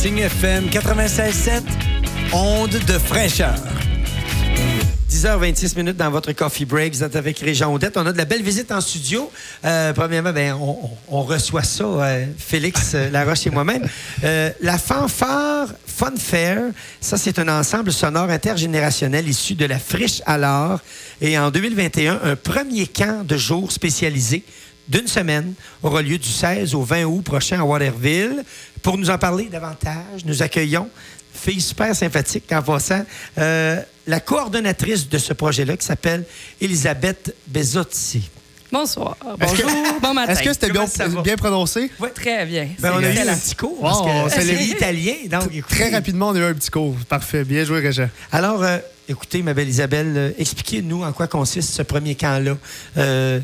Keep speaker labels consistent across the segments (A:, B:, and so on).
A: Signe FM 96.7, onde de fraîcheur. 10h26 minutes dans votre coffee break. Vous êtes avec Régent Audette. On a de la belle visite en studio. Euh, premièrement, ben, on, reçoit ça, euh, Félix euh, Laroche et moi-même. Euh, la fanfare Fun Fair, ça, c'est un ensemble sonore intergénérationnel issu de la Friche à l'art. Et en 2021, un premier camp de jour spécialisé d'une semaine aura lieu du 16 au 20 août prochain à Waterville. Pour nous en parler davantage, nous accueillons fille super sympathique en passant, euh, la coordonnatrice de ce projet-là qui s'appelle Elisabeth Bezotti.
B: Bonsoir.
C: Que-
B: Bonjour. Bon matin.
C: Est-ce que c'était bien, prononcé?
B: Très bien.
A: Ben, on a eu un petit cours parce
C: Wow,
A: que
C: c'est
A: c'est
C: les-
A: italien. Donc, écoutez.
C: Très rapidement, on a eu un petit cours. Parfait. Bien joué, Régent.
A: Alors, euh, écoutez, ma belle Isabelle, euh, expliquez-nous en quoi consiste ce premier camp-là euh,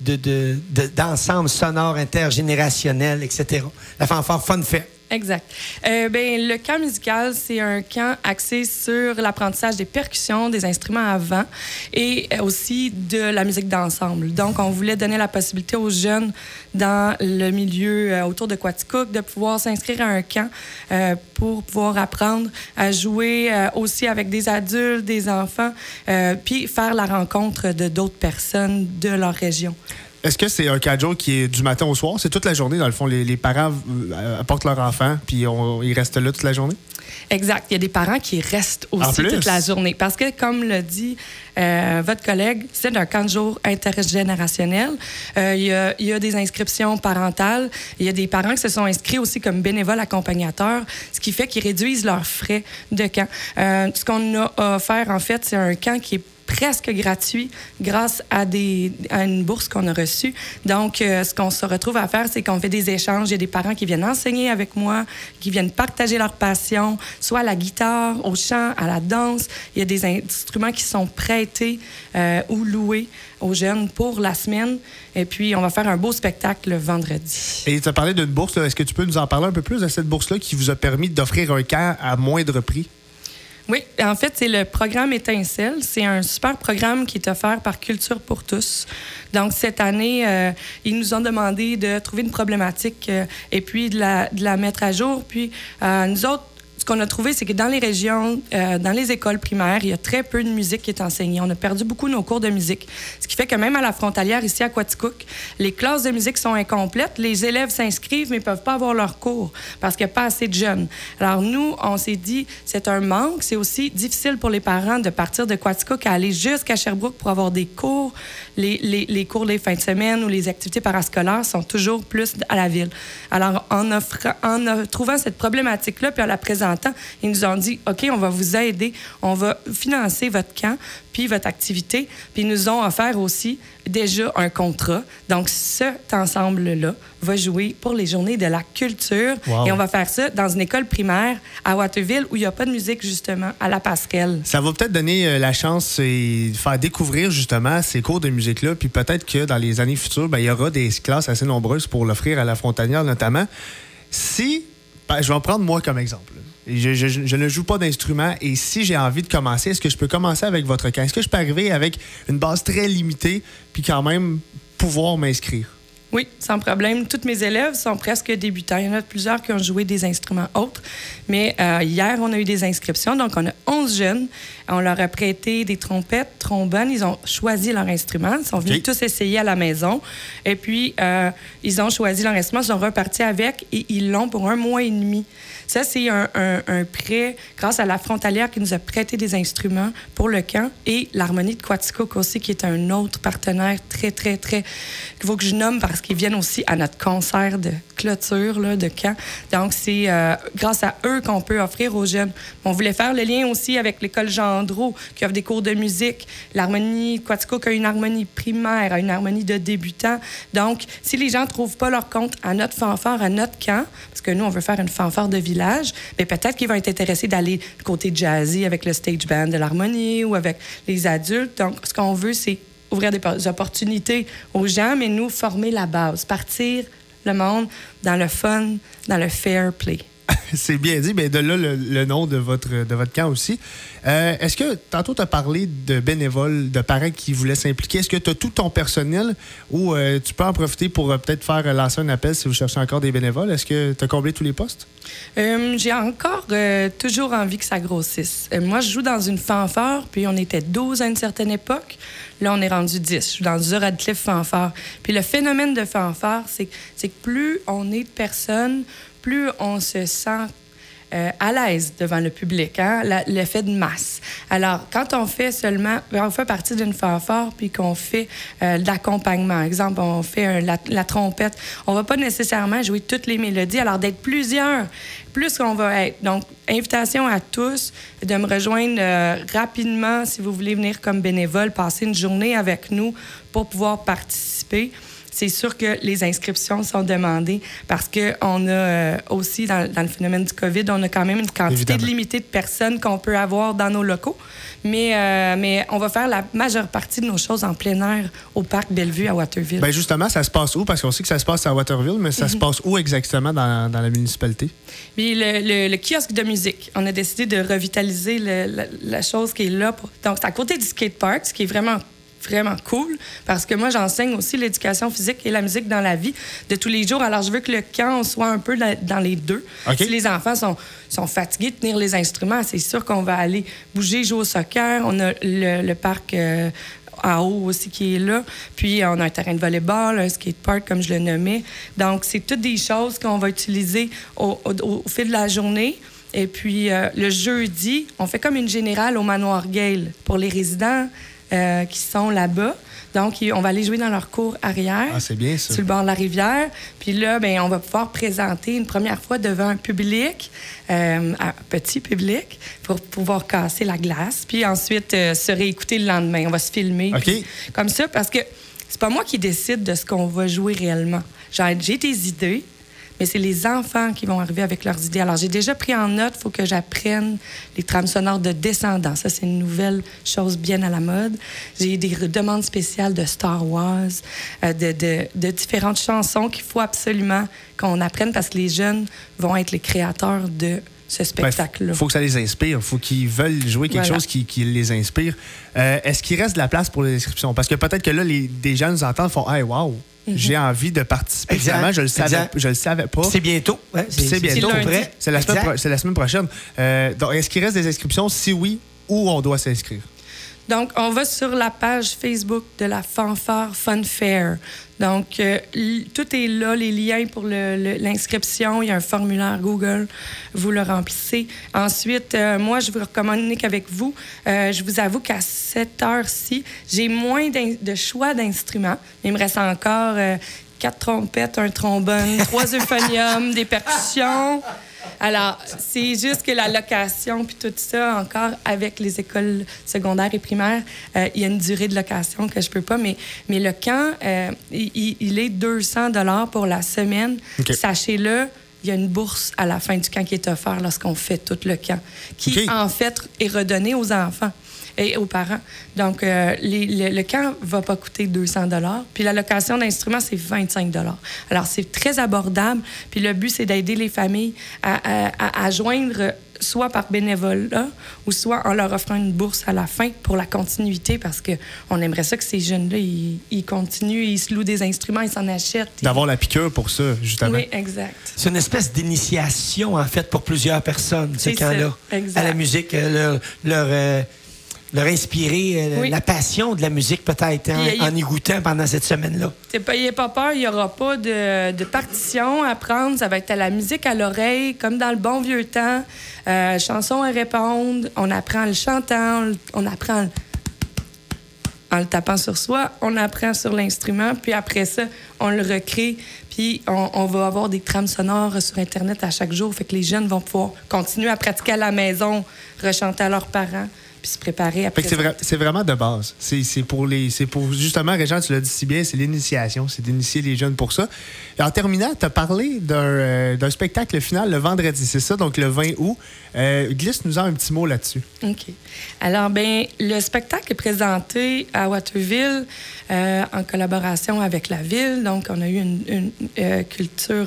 A: de, de- de- d'ensemble sonore intergénérationnel, etc. La fanfare Fun Fair.
B: Exact. Euh, ben, le camp musical, c'est un camp axé sur l'apprentissage des percussions, des instruments à vent et euh, aussi de la musique d'ensemble. Donc, on voulait donner la possibilité aux jeunes dans le milieu euh, autour de Quaticook de pouvoir s'inscrire à un camp pour pouvoir apprendre à jouer aussi avec des adultes, des enfants, puis faire la rencontre de d'autres personnes de leur région.
C: Est-ce que c'est un cadeau qui est du matin au soir? C'est toute la journée, dans le fond. Les, les parents euh, apportent leur enfant, puis on- ils restent là toute la journée?
B: Exact. Il y a des parents qui restent
C: En
B: aussi toute la journée. Parce que, comme le dit euh, votre collègue, c'est un camp de jour intergénérationnel. Euh, il, y a, il y a des inscriptions parentales. Il y a des parents qui se sont inscrits aussi comme bénévoles accompagnateurs, ce qui fait qu'ils réduisent leurs frais de camp. Euh, ce qu'on a offert, en fait, c'est un camp qui est presque gratuit grâce à, des, à une bourse qu'on a reçue. Donc, euh, ce qu'on se retrouve à faire, c'est qu'on fait des échanges. Il y a des parents qui viennent enseigner avec moi, qui viennent partager leur passion, soit à la guitare, au chant, à la danse. Il y a des instruments qui sont prêtés euh, ou loués aux jeunes pour la semaine. Et puis, on va faire un beau spectacle le vendredi.
C: Et tu as parlé d'une bourse. Est-ce que tu peux nous en parler un peu plus de cette bourse-là qui vous a permis d'offrir un camp à moindre prix?
B: Oui, en fait, c'est le programme Étincelle. C'est un super programme qui est offert par Culture pour tous. Donc, cette année, euh, ils nous ont demandé de trouver une problématique euh, et puis de la, de la mettre à jour. Puis, euh, nous autres, ce qu'on a trouvé, c'est que dans les régions, euh, dans les écoles primaires, il y a très peu de musique qui est enseignée. On a perdu beaucoup nos cours de musique. Ce qui fait que même à la frontalière, ici à Quaticook, les classes de musique sont incomplètes. Les élèves s'inscrivent, mais ne peuvent pas avoir leur cours parce qu'il n'y a pas assez de jeunes. Alors, nous, on s'est dit, c'est un manque. C'est aussi difficile pour les parents de partir de Quaticook à aller jusqu'à Sherbrooke pour avoir des cours. Les, les, les cours les fins de semaine ou les activités parascolaires sont toujours plus à la ville. Alors, en, en euh, trouvant cette problématique-là, puis en la présentant, ils nous ont dit, OK, on va vous aider, on va financer votre camp, puis votre activité, puis ils nous ont offert aussi déjà un contrat. Donc, cet ensemble-là va jouer pour les journées de la culture.
C: Wow.
B: Et on va faire ça dans une école primaire à Waterville où il n'y a pas de musique, justement, à la passerelle.
C: Ça va peut-être donner euh, la chance et faire découvrir justement ces cours de musique-là. Puis peut-être que dans les années futures, ben, il y aura des classes assez nombreuses pour l'offrir à la frontalière notamment. Si, ben, je vais en prendre moi comme exemple. Je, ne joue pas d'instrument et si j'ai envie de commencer, est-ce que je peux commencer avec votre camp? Est-ce que je peux arriver avec une base très limitée puis quand même pouvoir m'inscrire?
B: Oui, sans problème. Tous mes élèves sont presque débutants. Il y en a plusieurs qui ont joué des instruments autres. Mais euh, hier, on a eu des inscriptions. Donc, on a 11 jeunes. On leur a prêté des trompettes, trombones. Ils ont choisi leur instrument. Ils sont venus tous essayer à la maison. Et puis, euh, ils ont choisi leur instrument. Ils sont repartis avec et ils l'ont pour un mois et demi. Ça, c'est un, un- un prêt grâce à la frontalière qui nous a prêté des instruments pour le camp et l'Harmonie de Quaticook aussi, qui est un autre partenaire très, très, très... qu'il faut que je nomme parce qu'ils viennent aussi à notre concert de clôture là, de camp. Donc, c'est euh, grâce à eux qu'on peut offrir aux jeunes. On voulait faire le lien aussi avec l'école Qui offre des cours de musique. L'Harmonie Quaticook a une harmonie primaire, a une harmonie de débutants. Donc, si les gens ne trouvent pas leur compte à notre fanfare, à notre camp, parce que nous, on veut faire une fanfare de village, mais peut-être qu'ils vont être intéressés d'aller côté jazzy avec le stage band de l'harmonie ou avec les adultes. Donc, ce qu'on veut, c'est ouvrir des opportunités aux gens, mais nous former la base, partir le monde dans le fun, dans le fair play.
C: c'est bien dit. Mais de là, le, nom de votre, de camp aussi. Euh, est-ce que, tantôt, tu as parlé de bénévoles, de parents qui voulaient s'impliquer. Est-ce que tu as tout ton personnel ou euh, tu peux en profiter pour euh, peut-être faire lancer un appel si vous cherchez encore des bénévoles? Est-ce que tu as comblé tous les postes?
B: J'ai encore toujours envie que ça grossisse. moi, je joue dans une fanfare, puis on était 12 à une certaine époque. Là, on est rendu 10. Je suis dans du Radcliffe fanfare. Puis le phénomène de fanfare, c'est que plus on est de personnes, plus on se sent euh, à l'aise devant le public, hein? l'effet de masse. Alors, quand on fait seulement, on fait partie d'une fanfare puis qu'on fait euh, l'accompagnement, exemple, on fait la, trompette, on va pas nécessairement jouer toutes les mélodies. Alors, d'être plusieurs, plus qu'on va être. Donc, invitation à tous de me rejoindre euh, rapidement si vous voulez venir comme bénévole, passer une journée avec nous pour pouvoir participer c'est sûr que les inscriptions sont demandées parce qu'on a euh, aussi, dans, le phénomène du COVID, on a quand même une quantité limitée de personnes qu'on peut avoir dans nos locaux. Mais, euh, mais on va faire la majeure partie de nos choses en plein air au parc Bellevue à Waterville.
C: Bien justement, ça se passe où? Parce qu'on sait que ça se passe à Waterville, mais ça se mhm. passe où exactement dans, dans la municipalité?
B: Puis le, le, kiosque de musique. On a décidé de revitaliser la, la, chose qui est là. Pour... Donc, c'est à côté du skatepark, ce qui est vraiment vraiment cool parce que moi, j'enseigne aussi l'éducation physique et la musique dans la vie de tous les jours. Alors, je veux que le camp soit un peu dans les deux. Si les enfants sont, sont fatigués de tenir les instruments, c'est sûr qu'on va aller bouger, jouer au soccer. On a le, parc euh, à eau aussi qui est là. Puis, on a un terrain de volleyball, un skatepark, comme je le nommais. Donc, c'est toutes des choses qu'on va utiliser au, fil de la journée. Et puis, euh, le jeudi, on fait comme une générale au manoir Gale pour les résidents euh, qui sont là-bas. Donc, on va aller jouer dans leur cour arrière.
C: Ah, c'est bien ça.
B: Sur le bord de la rivière. Puis là, ben, on va pouvoir présenter une première fois devant un public, euh, un petit public, pour pouvoir casser la glace. Puis ensuite, euh, se réécouter le lendemain. On va se filmer. comme ça, parce que c'est pas moi qui décide de ce qu'on va jouer réellement. J'ai des idées, mais c'est les enfants qui vont arriver avec leurs idées. Alors, j'ai déjà pris en note, il faut que j'apprenne les trames sonores de descendants. Ça, c'est une nouvelle chose bien à la mode. J'ai des demandes spéciales de Star Wars, euh, de, de, de, différentes chansons qu'il faut absolument qu'on apprenne parce que les jeunes vont être les créateurs de ce spectacle-là.
C: Il faut que ça les inspire. Il faut qu'ils veulent jouer quelque chose qui, qui, les inspire. Euh, est-ce qu'il reste de la place pour les inscriptions? Parce que peut-être que là, les, des jeunes entendent font Hey, wow! Mhm. J'ai envie de participer. Exactement, je le savais, je le savais pas.
A: C'est bientôt.
C: c'est bientôt. C'est la, la, semaine prochaine. Euh, donc, est-ce qu'il reste des inscriptions? Si oui, où on doit s'inscrire?
B: Donc, on va sur la page Facebook de la Fanfare Fun Fair. Donc, euh, tout est là, les liens pour l'inscription. Il y a un formulaire Google. Vous le remplissez. Ensuite, euh, moi, je vous recommande qu'avec vous, euh, je vous avoue qu'à cette heure-ci, j'ai moins de choix d'instruments. Il me reste encore quatre trompettes, un trombone, trois euphoniums, des percussions. Alors, c'est juste que la location, puis tout ça, encore avec les écoles secondaires et primaires, euh, il y a une durée de location que je peux pas. Mais, mais le camp, euh, il, est 200 dollars pour la semaine. Sachez-le, il y a une bourse à la fin du camp qui est offerte lorsqu'on fait tout le camp, qui en fait est redonné aux enfants et aux parents. Donc, euh, le, camp ne va pas coûter 200 Puis la location d'instruments, c'est 25 Alors, c'est très abordable. Puis le but, c'est d'aider les familles à, joindre soit par bénévolat ou soit en leur offrant une bourse à la fin pour la continuité parce qu'on aimerait ça que ces jeunes-là, ils, continuent, ils se louent des instruments, ils s'en achètent.
C: D'avoir la piqûre pour ça, justement.
B: Oui, exact.
A: C'est une espèce d'initiation, en fait, pour plusieurs personnes, ce camp-là. À la musique, euh, leur, euh, leur inspirer euh, la passion de la musique peut-être hein, en y goûtant pendant cette semaine-là.
B: N'ayez pas peur, il n'y aura pas de, partition à prendre. Ça va être à la musique à l'oreille, comme dans le bon vieux temps. Euh, chanson à répondre, on apprend le chantant, on, apprend en le tapant sur soi, on apprend sur l'instrument, puis après ça, on le recrée, puis on, on, va avoir des trames sonores sur Internet à chaque jour, fait que les jeunes vont pouvoir continuer à pratiquer à la maison, rechanter à leurs parents puis se préparer après.
C: c'est, vrai- c'est vraiment de base. C'est, pour les, c'est pour justement, Régent, tu l'as dit si bien, c'est l'initiation, c'est d'initier les jeunes pour ça. Et en terminant, tu as parlé d'un, euh, d'un spectacle final le vendredi, c'est ça, donc le 20 août. Euh, glisse-nous en un petit mot là-dessus.
B: OK. Alors, ben, le spectacle est présenté à Waterville euh, en collaboration avec la ville. Donc, on a eu une, une, euh, culture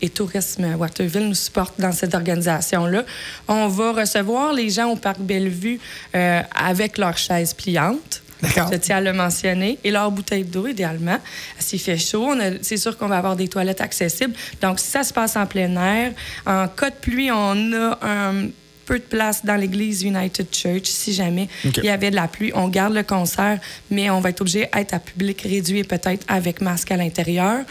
B: et tourisme à Waterville nous supporte dans cette organisation-là. On va recevoir les gens au Parc Bellevue euh, avec leurs chaises pliantes.
A: D'accord.
B: Je tiens à le mentionner. Et leur bouteille d'eau, idéalement. S'il fait chaud, c'est sûr qu'on va avoir des toilettes accessibles. Donc, si ça se passe en plein air, en cas de pluie, on a un peu de place dans l'église United Church. Si jamais il y avait de la pluie, on garde le concert, mais on va être obligé d'être à public réduit et peut-être avec masque à l'intérieur.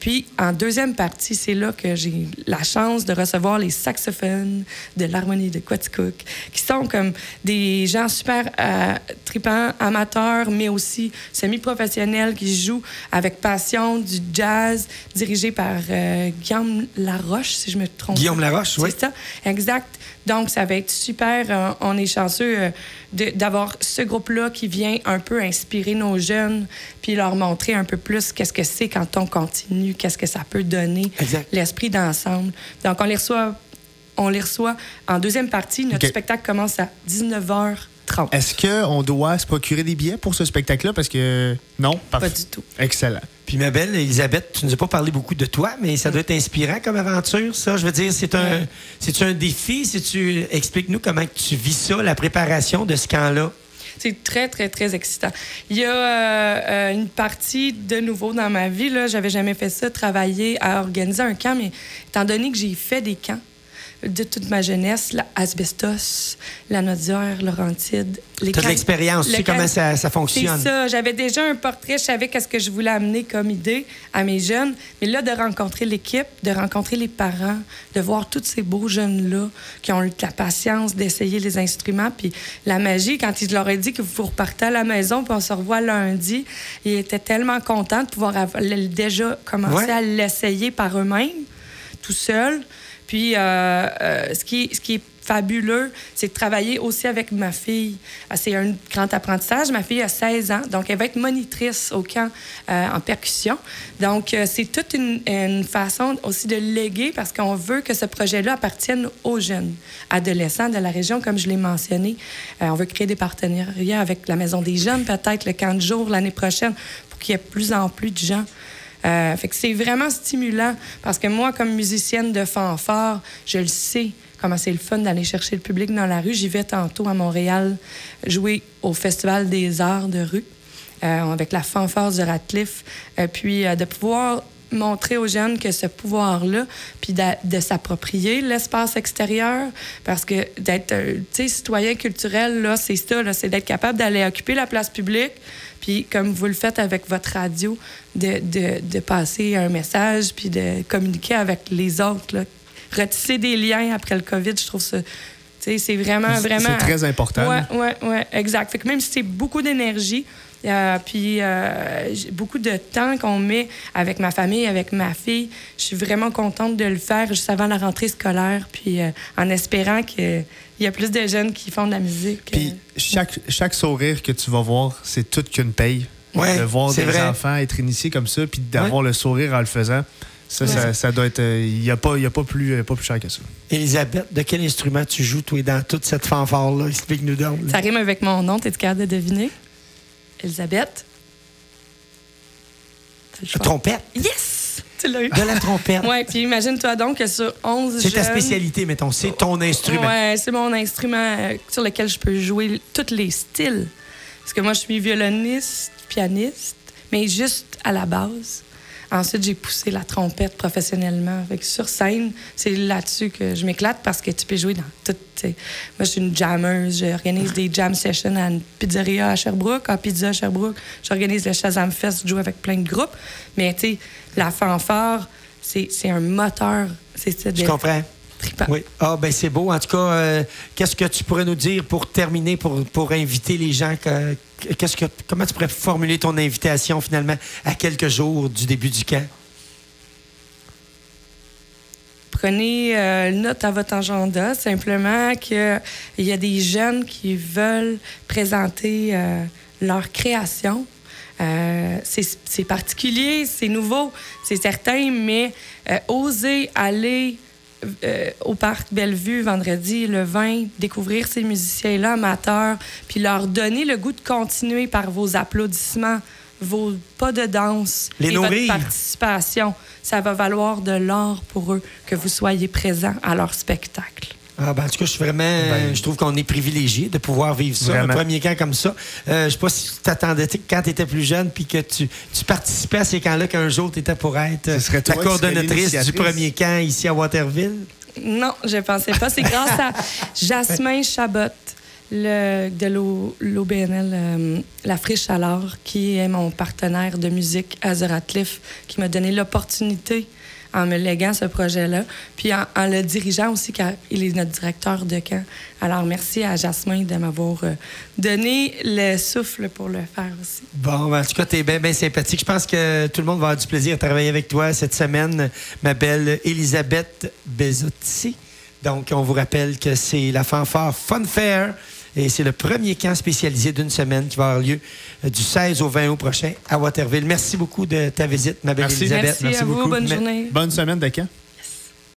B: Puis, en deuxième partie, c'est là que j'ai la chance de recevoir les saxophones de l'harmonie de Quaticook, qui sont comme des gens super euh, tripants, amateurs, mais aussi semi-professionnels qui jouent avec passion du jazz, dirigé par euh, Guillaume Laroche, si je me trompe.
A: Guillaume Laroche,
B: C'est
A: oui.
B: ça, exact. Donc, ça va être super. euh, on est chanceux euh, d'avoir ce groupe-là qui vient un peu inspirer nos jeunes, puis leur montrer un peu plus qu'est-ce que c'est quand on continue, qu'est-ce que ça peut donner, l'esprit d'ensemble. Donc, on les reçoit, on les reçoit en deuxième partie. Notre spectacle commence à 19h30.
C: Est-ce qu'on doit se procurer des billets pour ce spectacle-là? Parce que non,
B: Pas du tout.
C: Excellent.
A: Puis ma belle Elisabeth, tu nous as pas parlé beaucoup de toi, mais ça doit être inspirant comme aventure, ça. Je veux dire, c'est un, c'est un défi? Si tu expliques-nous comment tu vis ça, la préparation de ce camp-là.
B: C'est très, très, très excitant. Il y a euh, euh, une partie de nouveau dans ma vie. Là, j'avais jamais fait ça, travailler à organiser un camp, mais étant donné que j'ai fait des camps de toute ma jeunesse, la Asbestos, la Nodière, Laurentide, les camps-
A: l'expérience, tu sais comment ça, ça
B: C'est
A: fonctionne.
B: ça. J'avais déjà un portrait. Je savais qu'est-ce que je voulais amener comme idée à mes jeunes. Mais là, de rencontrer l'équipe, de rencontrer les parents, de voir tous ces beaux jeunes-là qui ont eu de la patience d'essayer les instruments. Puis la magie, quand ils leur ai dit que vous repartez à la maison, puis on se revoit lundi, ils étaient tellement contents de pouvoir avoir- déjà commencer
A: Ouais.
B: à l'essayer par eux-mêmes, tout seuls. Puis, euh, euh, ce, qui, ce qui est fabuleux, c'est de travailler aussi avec ma fille. Ah, C'est un grand apprentissage. Ma fille a 16 ans, donc elle va être monitrice au camp euh, en percussion. Donc, euh, c'est toute une, façon aussi de léguer parce qu'on veut que ce projet-là appartienne aux jeunes adolescents de la région, comme je l'ai mentionné. Euh, on veut créer des partenariats avec la Maison des Jeunes, peut-être le camp de jour l'année prochaine, pour qu'il y ait plus en plus de gens euh, c'est vraiment stimulant parce que moi, comme musicienne de fanfare, je le sais comment c'est le fun d'aller chercher le public dans la rue. J'y vais tantôt à Montréal jouer au Festival des arts de rue euh, avec la fanfare du Ratcliffe. Euh, puis de pouvoir montrer aux jeunes que ce pouvoir-là, puis de, de s'approprier l'espace extérieur, parce que d'être, tu sais, citoyen culturel, là, c'est ça, là, c'est d'être capable d'aller occuper la place publique, puis comme vous le faites avec votre radio, de, de, de passer un message, puis de communiquer avec les autres, là. Retisser des liens après le COVID, je trouve ça... C'est vraiment, vraiment...
C: c'est très important.
B: Ouais, ouais, ouais, exact. Fait que même si c'est beaucoup d'énergie, euh, puis euh, beaucoup de temps qu'on met avec ma famille, avec ma fille, je suis vraiment contente de le faire juste avant la rentrée scolaire, puis euh, en espérant qu'il y a plus de jeunes qui font de la musique.
C: Puis chaque, chaque sourire que tu vas voir, c'est toute qu'une paye.
A: Ouais,
C: de voir des
A: vrai.
C: enfants être initiés comme ça, puis d'avoir le sourire en le faisant, ça, ça,
B: Ouais.
C: ça doit être. Il n'y a, pas, y a pas, plus, pas plus cher que ça.
A: Elisabeth, de quel instrument tu joues, toi, dans toute cette fanfare-là? Explique-nous donc.
B: Ça rime avec mon nom, t'es capable de deviner? Elisabeth?
A: La trompette.
B: Yes! Tu l'as eu.
A: De la trompette.
B: Oui, puis imagine-toi donc que sur 11
A: C'est ta spécialité, mettons. C'est ton instrument.
B: Ouais, c'est mon instrument euh, sur lequel je peux jouer tous les styles. Parce que moi, je suis violoniste, pianiste, mais juste à la base. Ensuite, j'ai poussé la trompette professionnellement. Fait que sur scène, c'est là-dessus que je m'éclate parce que tu peux jouer dans tout. Moi, je suis une jammeuse. J'organise des jam sessions à une pizzeria à Sherbrooke, à Pizza à Sherbrooke. J'organise le Shazam Fest, je joue avec plein de groupes. Mais tu sais, la fanfare, c'est un moteur. C'est
A: Je comprends.
B: Trippant.
A: Oui. Ah, ben c'est beau. En tout cas, euh, qu'est-ce que tu pourrais nous dire pour terminer, pour, pour inviter les gens? que- Qu'est-ce que, comment tu pourrais formuler ton invitation, finalement, à quelques jours du début du camp?
B: prenez euh, note à votre agenda, simplement qu'il y a des jeunes qui veulent présenter euh, leur création. Euh, c'est c'est particulier, c'est nouveau, c'est certain, mais euh, oser aller euh, au parc Bellevue vendredi le 20, découvrir ces musiciens-là amateurs, puis leur donner le goût de continuer par vos applaudissements, vos pas de danse
A: Les
B: et votre participation. Ça va valoir de l'or pour eux que vous soyez présents à leur spectacle.
A: Ah, ben, en tout cas, je suis vraiment.
C: Ben-
A: je trouve qu'on est privilégié de pouvoir vivre ça.
C: Vraiment.
A: Un premier camp comme ça. Euh, je sais pas si tu t'attendais quand tu étais plus jeune puis que tu, tu participais à ces camps-là qu'un jour tu étais pour être la
C: serais
A: coordonnatrice du premier camp ici à Waterville?
B: Non, je pensais pas. C'est grâce à Jasmin Chabot le, de l'O- l'OBNL, euh, La Friche à l'Or, qui est mon partenaire de musique à The Ratcliffe, qui m'a donné l'opportunité en me léguant ce projet-là, puis en, le dirigeant aussi, car il est notre directeur de camp. Alors, merci à Jasmin de m'avoir euh, donné le souffle pour le faire aussi.
A: Bon, en tout cas, tu es bien bien sympathique. Je pense que tout le monde va avoir du plaisir à travailler avec toi cette semaine, ma belle Elisabeth Bezotti. Donc, on vous rappelle que c'est la fanfare Fun Fair et c'est le premier camp spécialisé d'une semaine qui va avoir lieu euh, du 16 au 20 août prochain à Waterville. Merci beaucoup de ta visite, ma belle
C: Merci.
A: Elisabeth.
B: Merci, à vous.
A: beaucoup.
B: Bonne
A: Mais-
B: journée.
C: Bonne semaine de camp.